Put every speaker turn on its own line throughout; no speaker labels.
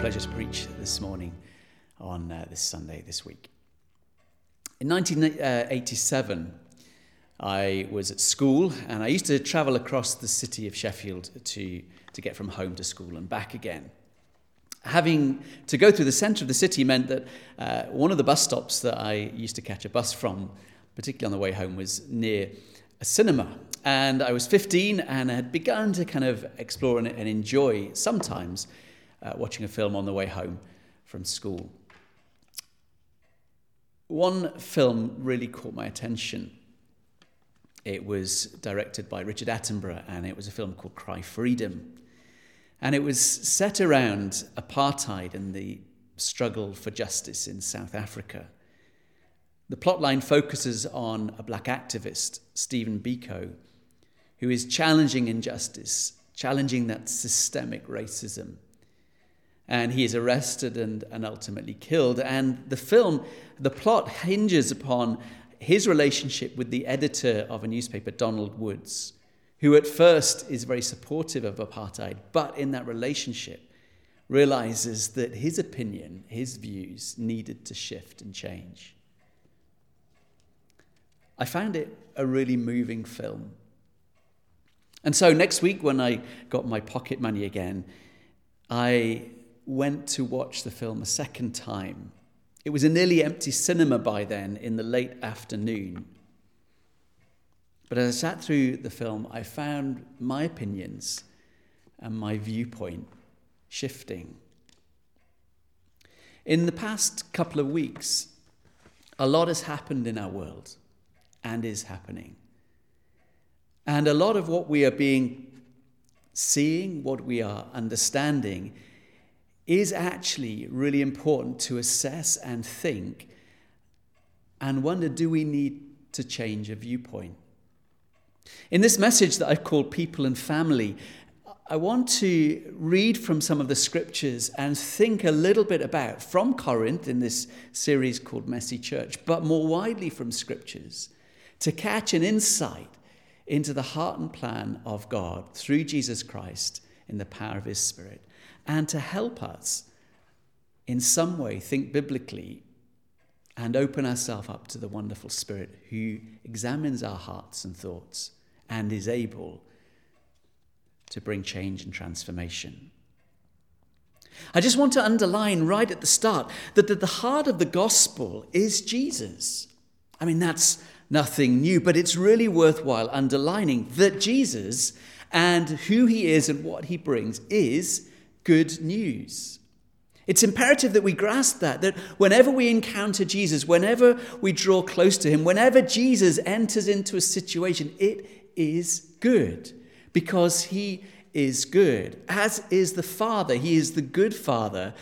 pleasure to preach this morning on uh, this Sunday, this week. In 1987, I was at school and I used to travel across the city of Sheffield to, to get from home to school and back again. Having to go through the centre of the city meant that uh, one of the bus stops that I used to catch a bus from, particularly on the way home, was near a cinema. And I was 15 and I had begun to kind of explore and, and enjoy sometimes uh, watching a film on the way home from school. One film really caught my attention. It was directed by Richard Attenborough and it was a film called Cry Freedom. And it was set around apartheid and the struggle for justice in South Africa. The plotline focuses on a black activist, Stephen Biko, who is challenging injustice, challenging that systemic racism and he is arrested and, and ultimately killed. And the film, the plot hinges upon his relationship with the editor of a newspaper, Donald Woods, who at first is very supportive of apartheid, but in that relationship realizes that his opinion, his views needed to shift and change. I found it a really moving film. And so next week, when I got my pocket money again, I went to watch the film a second time. It was a nearly empty cinema by then in the late afternoon. But as I sat through the film, I found my opinions and my viewpoint shifting. In the past couple of weeks, a lot has happened in our world and is happening. And a lot of what we are being seeing, what we are understanding, is actually really important to assess and think and wonder do we need to change a viewpoint? In this message that I've called People and Family, I want to read from some of the scriptures and think a little bit about, from Corinth in this series called Messy Church, but more widely from scriptures, to catch an insight into the heart and plan of God through Jesus Christ in the power of His Spirit and to help us in some way think biblically and open ourselves up to the wonderful Spirit who examines our hearts and thoughts and is able to bring change and transformation. I just want to underline right at the start that at the heart of the gospel is Jesus. I mean, that's nothing new, but it's really worthwhile underlining that Jesus and who he is and what he brings is good news. It's imperative that we grasp that, that whenever we encounter Jesus, whenever we draw close to him, whenever Jesus enters into a situation, it is good because he is good, as is the Father. He is the good Father,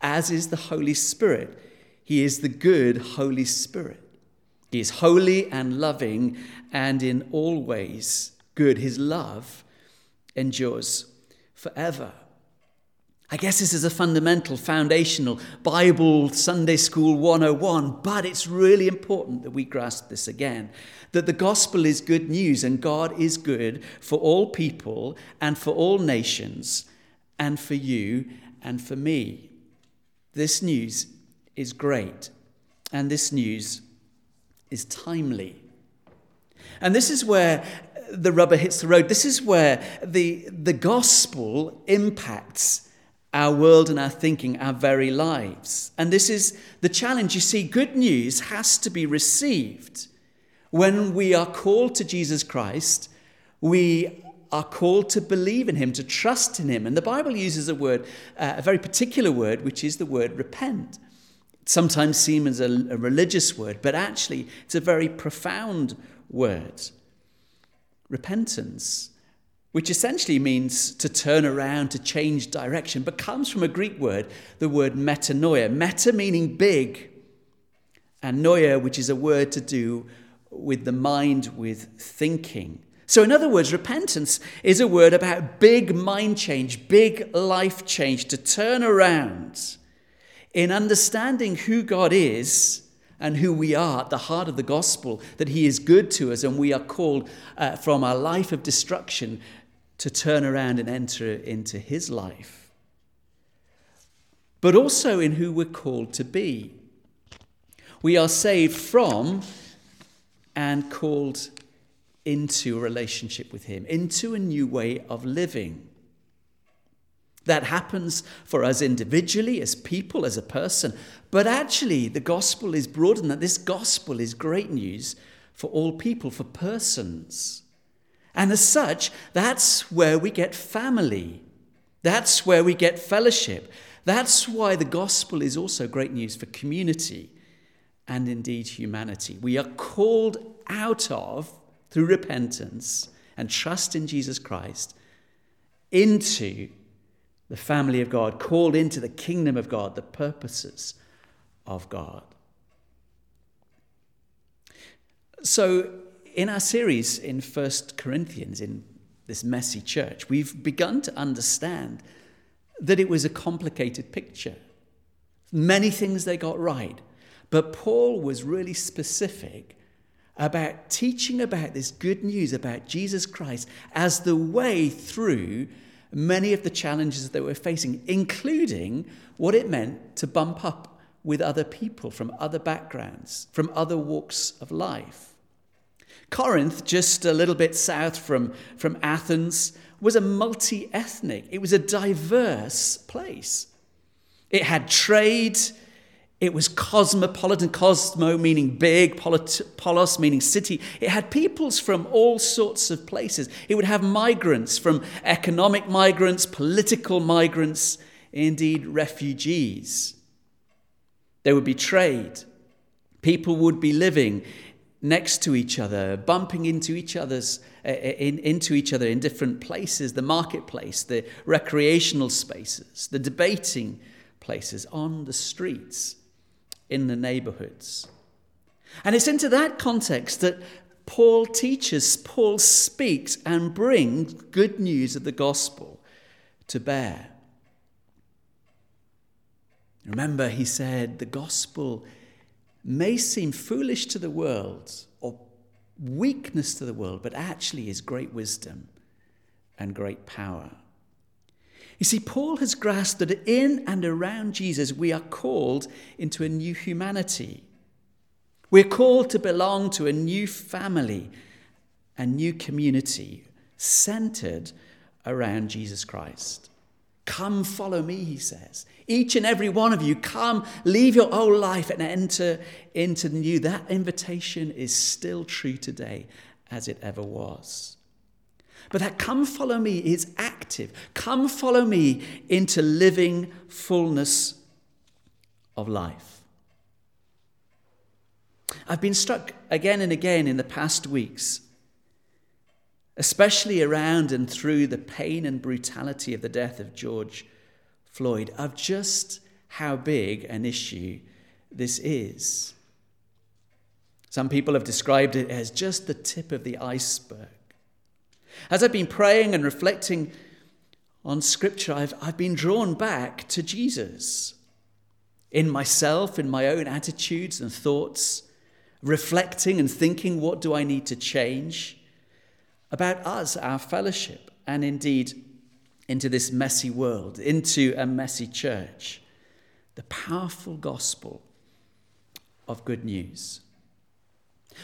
as is the Holy Spirit. He is the good Holy Spirit. He is holy and loving and in all ways good. His love endures forever. I guess this is a fundamental, foundational Bible Sunday School 101, but it's really important that we grasp this again that the gospel is good news and God is good for all people and for all nations and for you and for me. This news is great and this news is timely. And this is where the rubber hits the road. This is where the, the gospel impacts our world and our thinking, our very lives. And this is the challenge. You see, good news has to be received. When we are called to Jesus Christ, we are called to believe in him, to trust in him. And the Bible uses a word, uh, a very particular word, which is the word repent. It sometimes seen as a, a religious word, but actually it's a very profound word. Repentance which essentially means to turn around, to change direction, but comes from a Greek word, the word metanoia. Meta meaning big, and noia, which is a word to do with the mind, with thinking. So, in other words, repentance is a word about big mind change, big life change, to turn around in understanding who God is and who we are at the heart of the gospel, that He is good to us and we are called uh, from our life of destruction to turn around and enter into his life. but also in who we're called to be. We are saved from and called into a relationship with Him, into a new way of living. That happens for us individually, as people, as a person. But actually, the gospel is broader than that. This gospel is great news for all people, for persons. And as such, that's where we get family. That's where we get fellowship. That's why the gospel is also great news for community and indeed humanity. We are called out of, through repentance and trust in Jesus Christ, into the family of God, called into the kingdom of God, the purposes of God. So, in our series in First Corinthians, in this messy church, we've begun to understand that it was a complicated picture. Many things they got right, but Paul was really specific about teaching about this good news about Jesus Christ as the way through many of the challenges that we're facing, including what it meant to bump up with other people from other backgrounds, from other walks of life. Corinth, just a little bit south from, from Athens, was a multi ethnic, it was a diverse place. It had trade, it was cosmopolitan, cosmo meaning big, polos meaning city. It had peoples from all sorts of places. It would have migrants from economic migrants, political migrants, indeed refugees. There would be trade. People would be living next to each other, bumping into each other's uh, in, into each other in different places, the marketplace, the recreational spaces, the debating places, on the streets in the neighborhoods. And it's into that context that Paul teaches, Paul speaks, and brings good news of the gospel to bear. Remember, he said, the gospel may seem foolish to the world or weakness to the world, but actually is great wisdom and great power. You see, Paul has grasped that in and around Jesus, we are called into a new humanity. We're called to belong to a new family, a new community centered around Jesus Christ. Come follow me, he says. Each and every one of you, come, leave your old life and enter into the new. That invitation is still true today as it ever was. But that come follow me is active. Come follow me into living fullness of life. I've been struck again and again in the past weeks, especially around and through the pain and brutality of the death of George Floyd, of just how big an issue this is. Some people have described it as just the tip of the iceberg. As I've been praying and reflecting on Scripture, I've, I've been drawn back to Jesus in myself, in my own attitudes and thoughts, reflecting and thinking, what do I need to change about us, our fellowship, and indeed into this messy world, into a messy church. The powerful gospel of good news.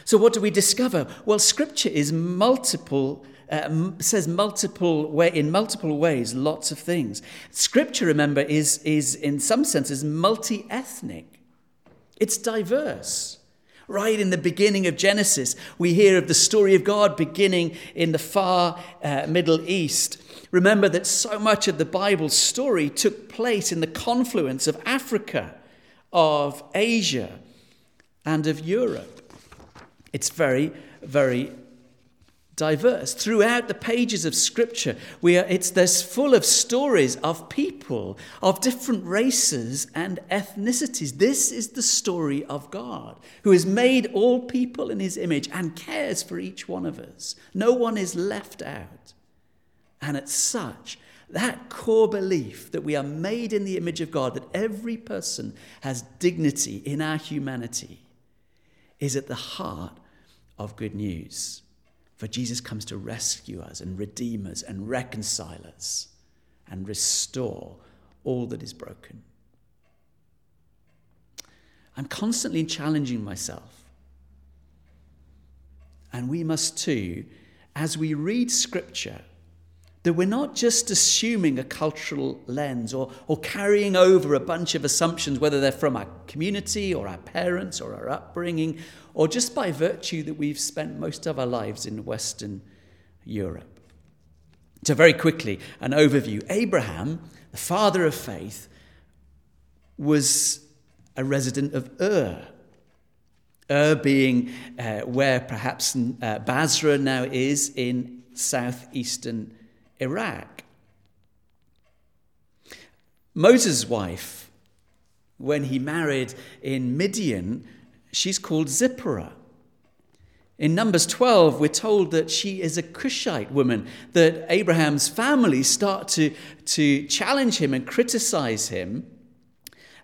So, what do we discover? Well, Scripture is multiple uh, says multiple way, in multiple ways lots of things. Scripture, remember, is, is in some senses multi ethnic, it's diverse. Right in the beginning of Genesis, we hear of the story of God beginning in the far uh, Middle East. Remember that so much of the Bible's story took place in the confluence of Africa, of Asia, and of Europe. It's very, very diverse. Throughout the pages of Scripture, we are, it's, there's full of stories of people of different races and ethnicities. This is the story of God, who has made all people in his image and cares for each one of us. No one is left out. And it's such, that core belief that we are made in the image of God, that every person has dignity in our humanity, is at the heart of good news. For Jesus comes to rescue us and redeem us and reconcile us and restore all that is broken. I'm constantly challenging myself. And we must too, as we read Scripture, that we're not just assuming a cultural lens or, or carrying over a bunch of assumptions, whether they're from our community or our parents or our upbringing, or just by virtue that we've spent most of our lives in Western Europe. So, very quickly, an overview Abraham, the father of faith, was a resident of Ur. Ur being uh, where perhaps uh, Basra now is in southeastern Iraq. Moses' wife, when he married in Midian, she's called Zipporah. In Numbers 12, we're told that she is a Cushite woman, that Abraham's family start to, to challenge him and criticize him.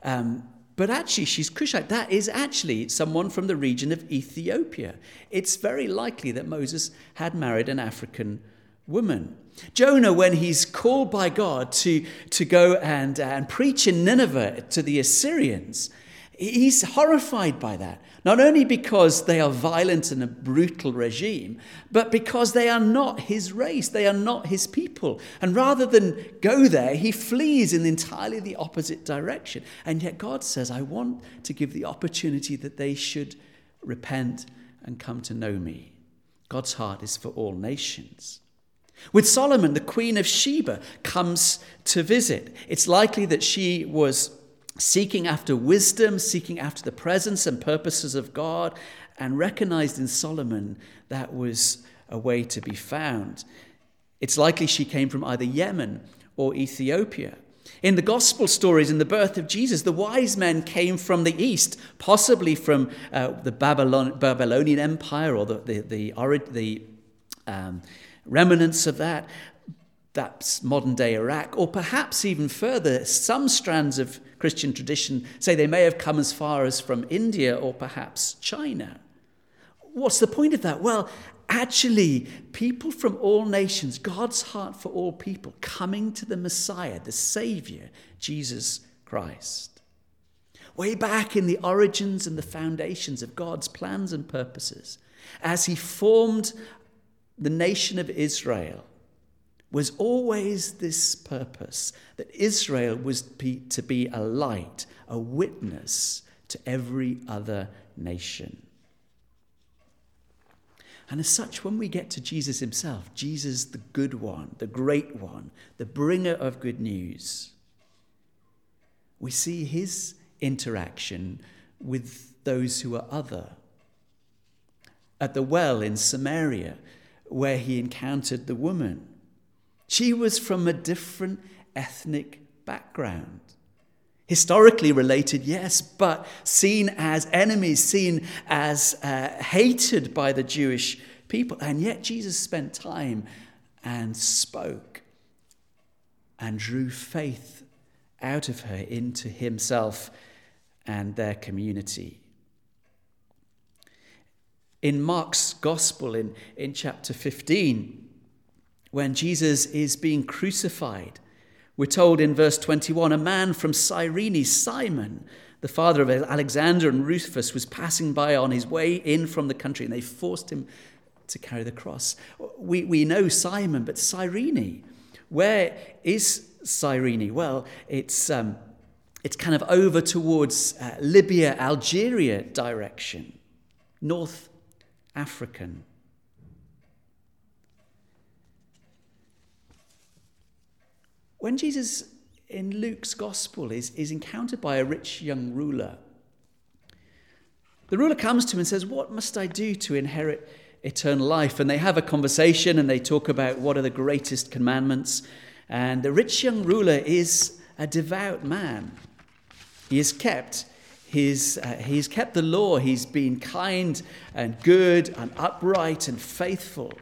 Um, but actually, she's Cushite. That is actually someone from the region of Ethiopia. It's very likely that Moses had married an African woman. Jonah, when he's called by God to, to go and, uh, and preach in Nineveh to the Assyrians, he's horrified by that. Not only because they are violent and a brutal regime, but because they are not his race, they are not his people. And rather than go there, he flees in entirely the opposite direction. And yet God says, I want to give the opportunity that they should repent and come to know me. God's heart is for all nations. With Solomon, the Queen of Sheba comes to visit. It's likely that she was seeking after wisdom, seeking after the presence and purposes of God, and recognized in Solomon that was a way to be found. It's likely she came from either Yemen or Ethiopia. In the gospel stories, in the birth of Jesus, the wise men came from the east, possibly from uh, the Babylon, Babylonian Empire or the, the, the, the um, remnants of that. That's modern day Iraq, or perhaps even further, some strands of Christian tradition say they may have come as far as from India or perhaps China. What's the point of that? Well, actually, people from all nations, God's heart for all people, coming to the Messiah, the Savior, Jesus Christ. Way back in the origins and the foundations of God's plans and purposes, as He formed the nation of Israel was always this purpose that Israel was to be a light, a witness to every other nation. And as such, when we get to Jesus himself, Jesus, the good one, the great one, the bringer of good news, we see his interaction with those who are other. At the well in Samaria, where he encountered the woman. She was from a different ethnic background. Historically related, yes, but seen as enemies, seen as uh, hated by the Jewish people. And yet Jesus spent time and spoke and drew faith out of her into himself and their community in Mark's gospel in, in chapter 15, when Jesus is being crucified, we're told in verse 21 a man from Cyrene, Simon, the father of Alexander and Rufus, was passing by on his way in from the country, and they forced him to carry the cross. We, we know Simon, but Cyrene, where is Cyrene? Well, it's, um, it's kind of over towards uh, Libya, Algeria direction, north African. When Jesus in Luke's gospel is, is encountered by a rich young ruler, the ruler comes to him and says, What must I do to inherit eternal life? And they have a conversation and they talk about what are the greatest commandments. And the rich young ruler is a devout man. He has kept He's, uh, he's kept the law. He's been kind and good and upright and faithful.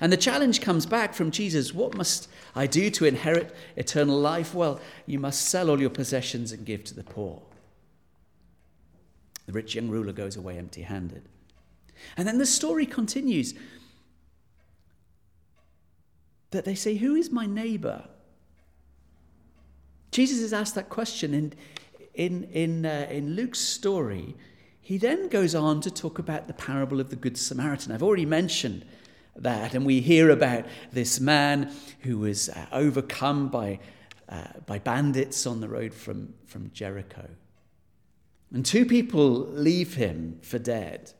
And the challenge comes back from Jesus What must I do to inherit eternal life? Well, you must sell all your possessions and give to the poor. The rich young ruler goes away empty handed. And then the story continues that they say, Who is my neighbor? Jesus has asked that question, and in, in, uh, in Luke's story, he then goes on to talk about the parable of the Good Samaritan. I've already mentioned that, and we hear about this man who was uh, overcome by, uh, by bandits on the road from, from Jericho. And two people leave him for dead.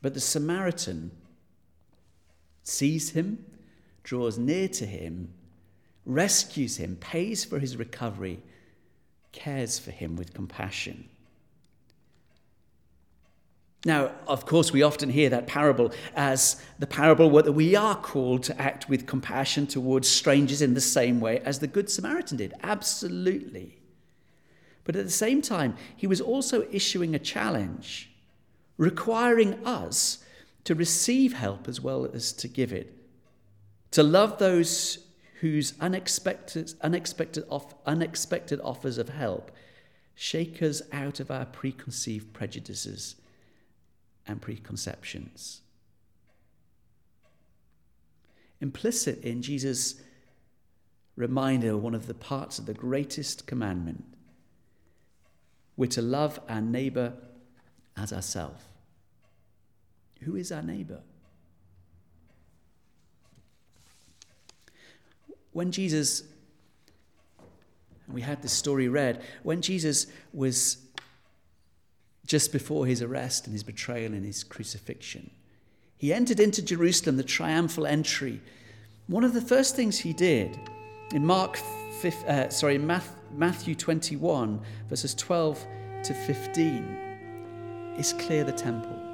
But the Samaritan sees him, draws near to him, rescues him, pays for his recovery, cares for him with compassion. Now, of course, we often hear that parable as the parable where we are called to act with compassion towards strangers in the same way as the Good Samaritan did. Absolutely. But at the same time, he was also issuing a challenge, requiring us to receive help as well as to give it, to love those whose unexpected, unexpected, off, unexpected offers of help shake us out of our preconceived prejudices and preconceptions. Implicit in Jesus' reminder, one of the parts of the greatest commandment, we're to love our neighbor as ourselves. Who is our neighbor? When Jesus, and we had this story read, when Jesus was just before his arrest and his betrayal and his crucifixion. He entered into Jerusalem, the triumphal entry. One of the first things he did in Mark, 5, uh, sorry, Matthew 21, verses 12 to 15, is clear the temple.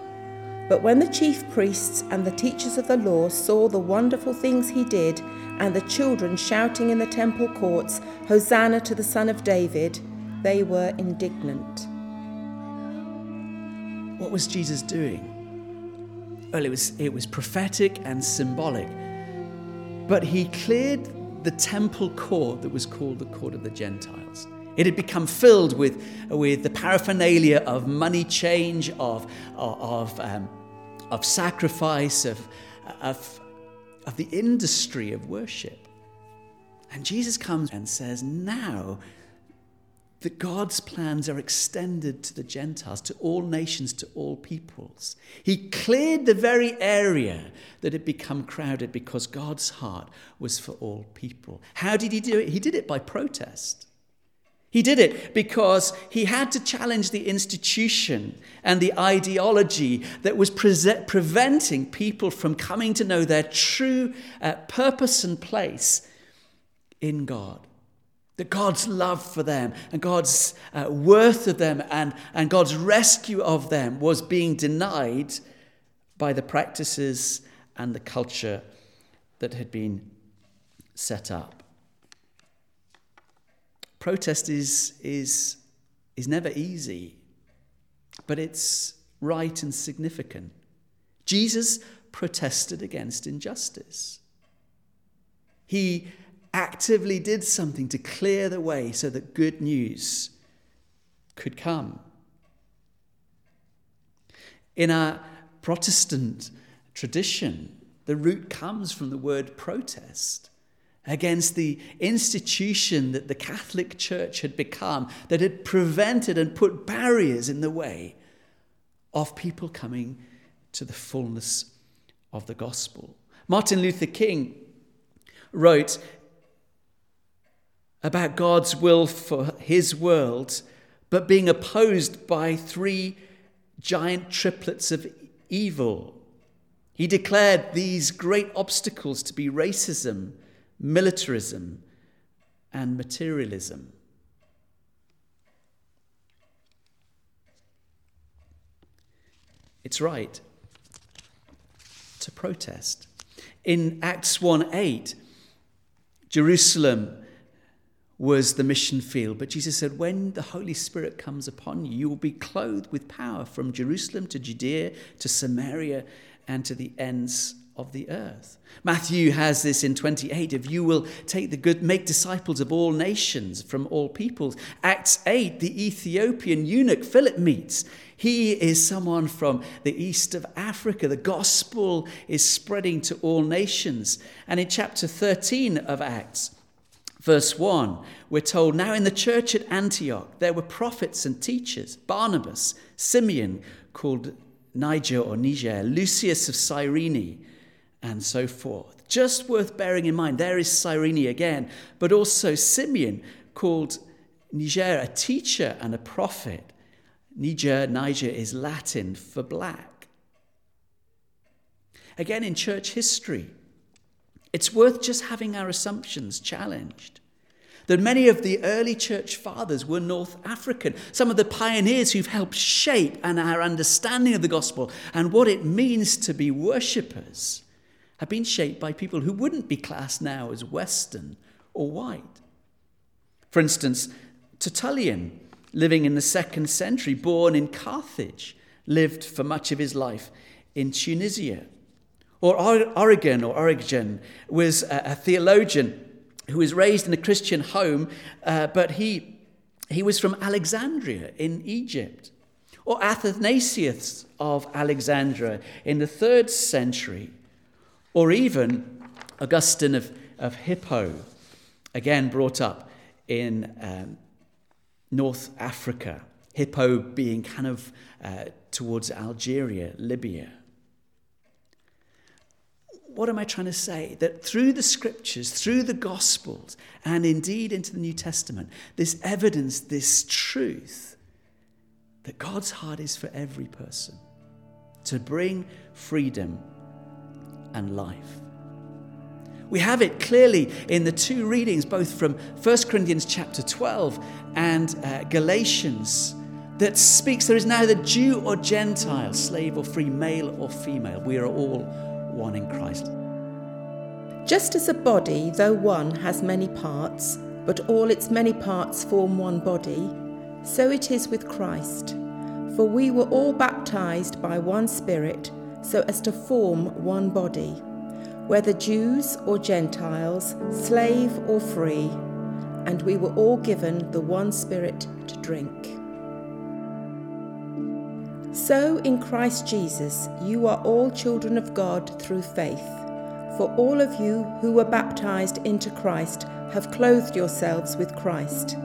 But when the chief priests and the teachers of the law saw the wonderful things he did, and the children shouting in the temple courts, Hosanna to the Son of David, they were indignant.
What was Jesus doing? Well, it was, it was prophetic and symbolic. But he cleared the temple court that was called the court of the Gentiles. It had become filled with, with the paraphernalia of money change, of, of, um, of sacrifice, of, of, of the industry of worship. And Jesus comes and says, Now that God's plans are extended to the Gentiles, to all nations, to all peoples. He cleared the very area that had become crowded because God's heart was for all people. How did he do it? He did it by protest. He did it because he had to challenge the institution and the ideology that was pre- preventing people from coming to know their true uh, purpose and place in God that God's love for them and God's uh, worth of them and, and God's rescue of them was being denied by the practices and the culture that had been set up. Protest is, is, is never easy, but it's right and significant. Jesus protested against injustice. He actively did something to clear the way so that good news could come. In our Protestant tradition, the root comes from the word protest against the institution that the Catholic Church had become, that had prevented and put barriers in the way of people coming to the fullness of the gospel. Martin Luther King wrote about God's will for his world, but being opposed by three giant triplets of evil. He declared these great obstacles to be racism, militarism, and materialism. It's right to protest. In Acts 1 8, Jerusalem was the mission field. But Jesus said, When the Holy Spirit comes upon you, you will be clothed with power from Jerusalem to Judea to Samaria and to the ends of the earth. Matthew has this in 28 if you will take the good make disciples of all nations from all peoples. Acts 8 the Ethiopian eunuch Philip meets. He is someone from the east of Africa. The gospel is spreading to all nations. And in chapter 13 of Acts Verse 1, we're told, Now in the church at Antioch there were prophets and teachers Barnabas, Simeon, called Niger or Niger, Lucius of Cyrene, and so forth. Just worth bearing in mind, there is Cyrene again, but also Simeon, called Niger, a teacher and a prophet. Niger, Niger is Latin for black. Again, in church history, it's worth just having our assumptions challenged. That many of the early church fathers were North African, some of the pioneers who've helped shape and our understanding of the gospel and what it means to be worshippers have been shaped by people who wouldn't be classed now as Western or white. For instance, Tertullian, living in the second century, born in Carthage, lived for much of his life in Tunisia. Or Origen or Origen was a, theologian who was raised in a Christian home, uh, but he, he was from Alexandria in Egypt. Or Athanasius of Alexandria in the third century. Or even Augustine of, of Hippo, again brought up in um, North Africa. Hippo being kind of uh, towards Algeria, Libya what am I trying to say? That through the scriptures, through the gospels, and indeed into the New Testament, this evidence, this truth, that God's heart is for every person to bring freedom and life. We have it clearly in the two readings, both from 1 Corinthians chapter 12 and uh, Galatians, that speaks there is neither Jew or Gentile, slave or free, male or female. We are all one in Christ.
Just as a body, though one, has many parts, but all its many parts form one body, so it is with Christ. For we were all baptized by one Spirit, so as to form one body, whether Jews or Gentiles, slave or free, and we were all given the one Spirit to drink. So in Christ Jesus, you are all children of God through faith. For all of you who were baptized into Christ have clothed yourselves with Christ.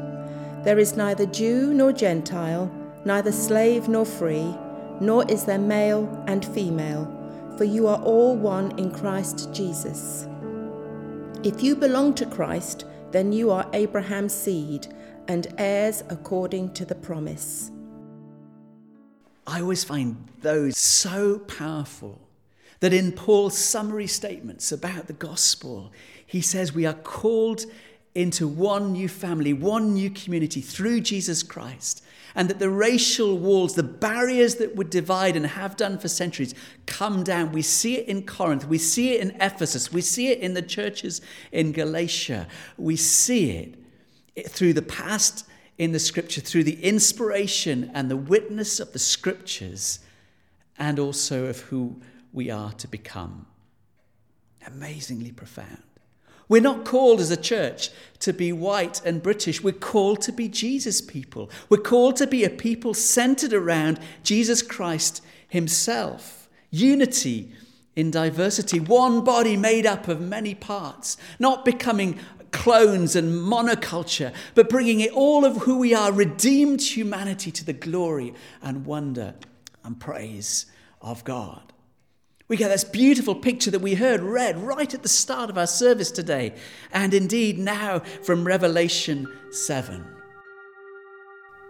There is neither Jew nor Gentile, neither slave nor free, nor is there male and female, for you are all one in Christ Jesus. If you belong to Christ, then you are Abraham's seed and heirs according to the promise.
I always find those so powerful that in Paul's summary statements about the gospel, he says we are called into one new family, one new community through Jesus Christ. And that the racial walls, the barriers that would divide and have done for centuries, come down. We see it in Corinth, we see it in Ephesus, we see it in the churches in Galatia, we see it through the past in the scripture through the inspiration and the witness of the scriptures and also of who we are to become. Amazingly profound. We're not called as a church to be white and British. We're called to be Jesus people. We're called to be a people centered around Jesus Christ Himself. Unity in diversity, one body made up of many parts, not becoming clones and monoculture, but bringing it all of who we are, redeemed humanity, to the glory and wonder and praise of God. We get this beautiful picture that we heard read right at the start of our service today, and indeed now from Revelation 7.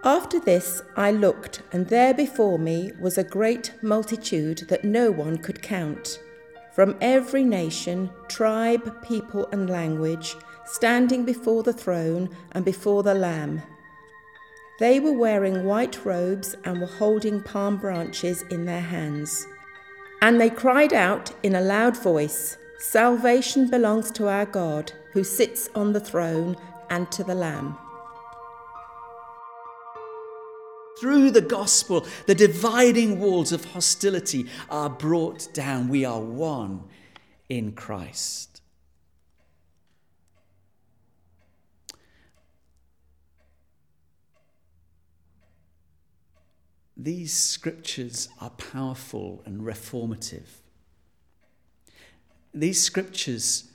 After this I looked, and there before me was a great multitude that no one could count, from every nation, tribe, people, and language standing before the throne and before the Lamb. They were wearing white robes and were holding palm branches in their hands. And they cried out in a loud voice Salvation belongs to our God, who sits on the throne, and to the Lamb.
Through the gospel, the dividing walls of hostility are brought down. We are one in Christ. These scriptures are powerful and reformative. These scriptures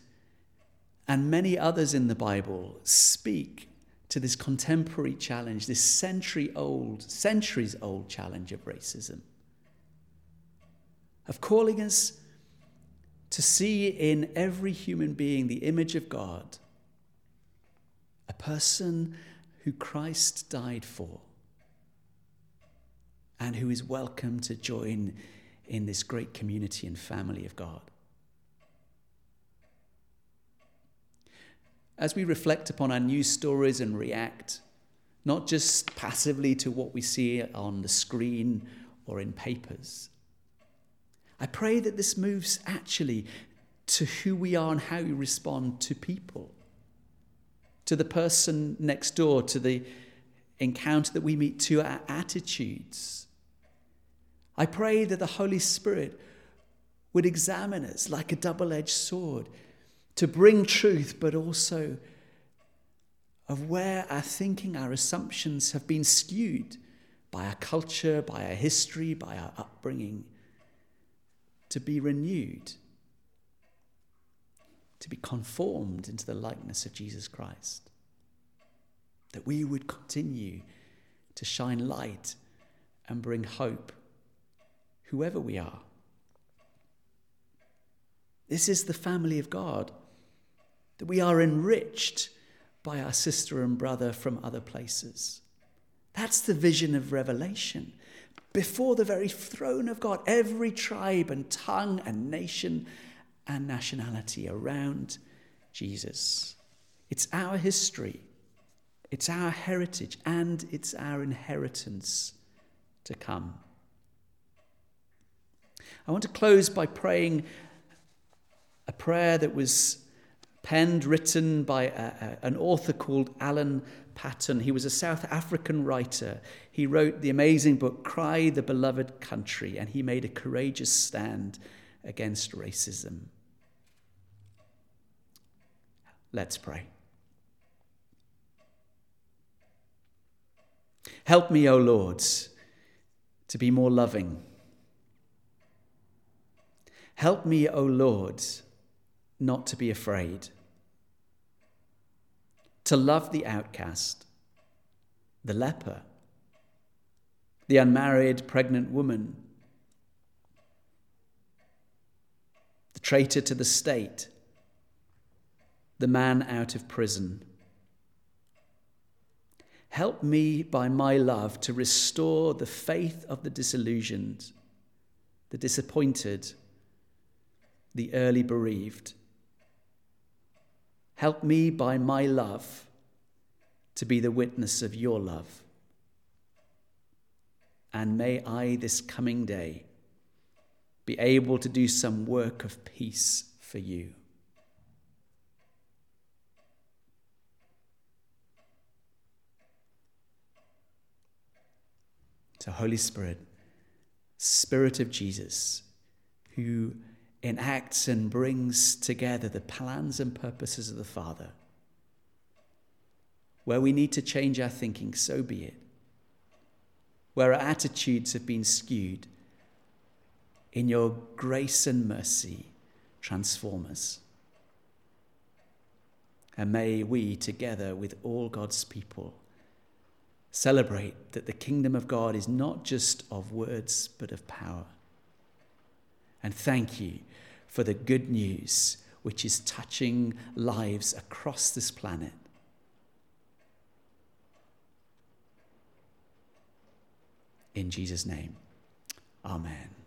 and many others in the Bible speak to this contemporary challenge, this century old, centuries old challenge of racism, of calling us to see in every human being the image of God, a person who Christ died for and who is welcome to join in this great community and family of God. as we reflect upon our news stories and react, not just passively to what we see on the screen or in papers. I pray that this moves actually to who we are and how we respond to people, to the person next door, to the encounter that we meet, to our attitudes. I pray that the Holy Spirit would examine us like a double edged sword to bring truth, but also of where our thinking, our assumptions have been skewed by our culture, by our history, by our upbringing, to be renewed, to be conformed into the likeness of Jesus Christ. That we would continue to shine light and bring hope, whoever we are. This is the family of God that we are enriched by our sister and brother from other places. That's the vision of Revelation. Before the very throne of God, every tribe and tongue and nation and nationality around Jesus. It's our history, it's our heritage, and it's our inheritance to come. I want to close by praying a prayer that was penned, written by a, a, an author called Alan Paton. He was a South African writer. He wrote the amazing book, Cry the Beloved Country, and he made a courageous stand against racism. Let's pray. Help me, O Lord, to be more loving. Help me, O Lord, not to be afraid, to love the outcast, the leper, the unmarried pregnant woman, the traitor to the state, the man out of prison. Help me by my love to restore the faith of the disillusioned, the disappointed, the early bereaved Help me by my love to be the witness of your love. And may I this coming day be able to do some work of peace for you. So, Holy Spirit, Spirit of Jesus, who enacts and brings together the plans and purposes of the Father. Where we need to change our thinking, so be it. Where our attitudes have been skewed, in your grace and mercy, transform us. And may we, together with all God's people, celebrate that the kingdom of God is not just of words, but of power. And thank you for the good news which is touching lives across this planet. In Jesus' name, Amen.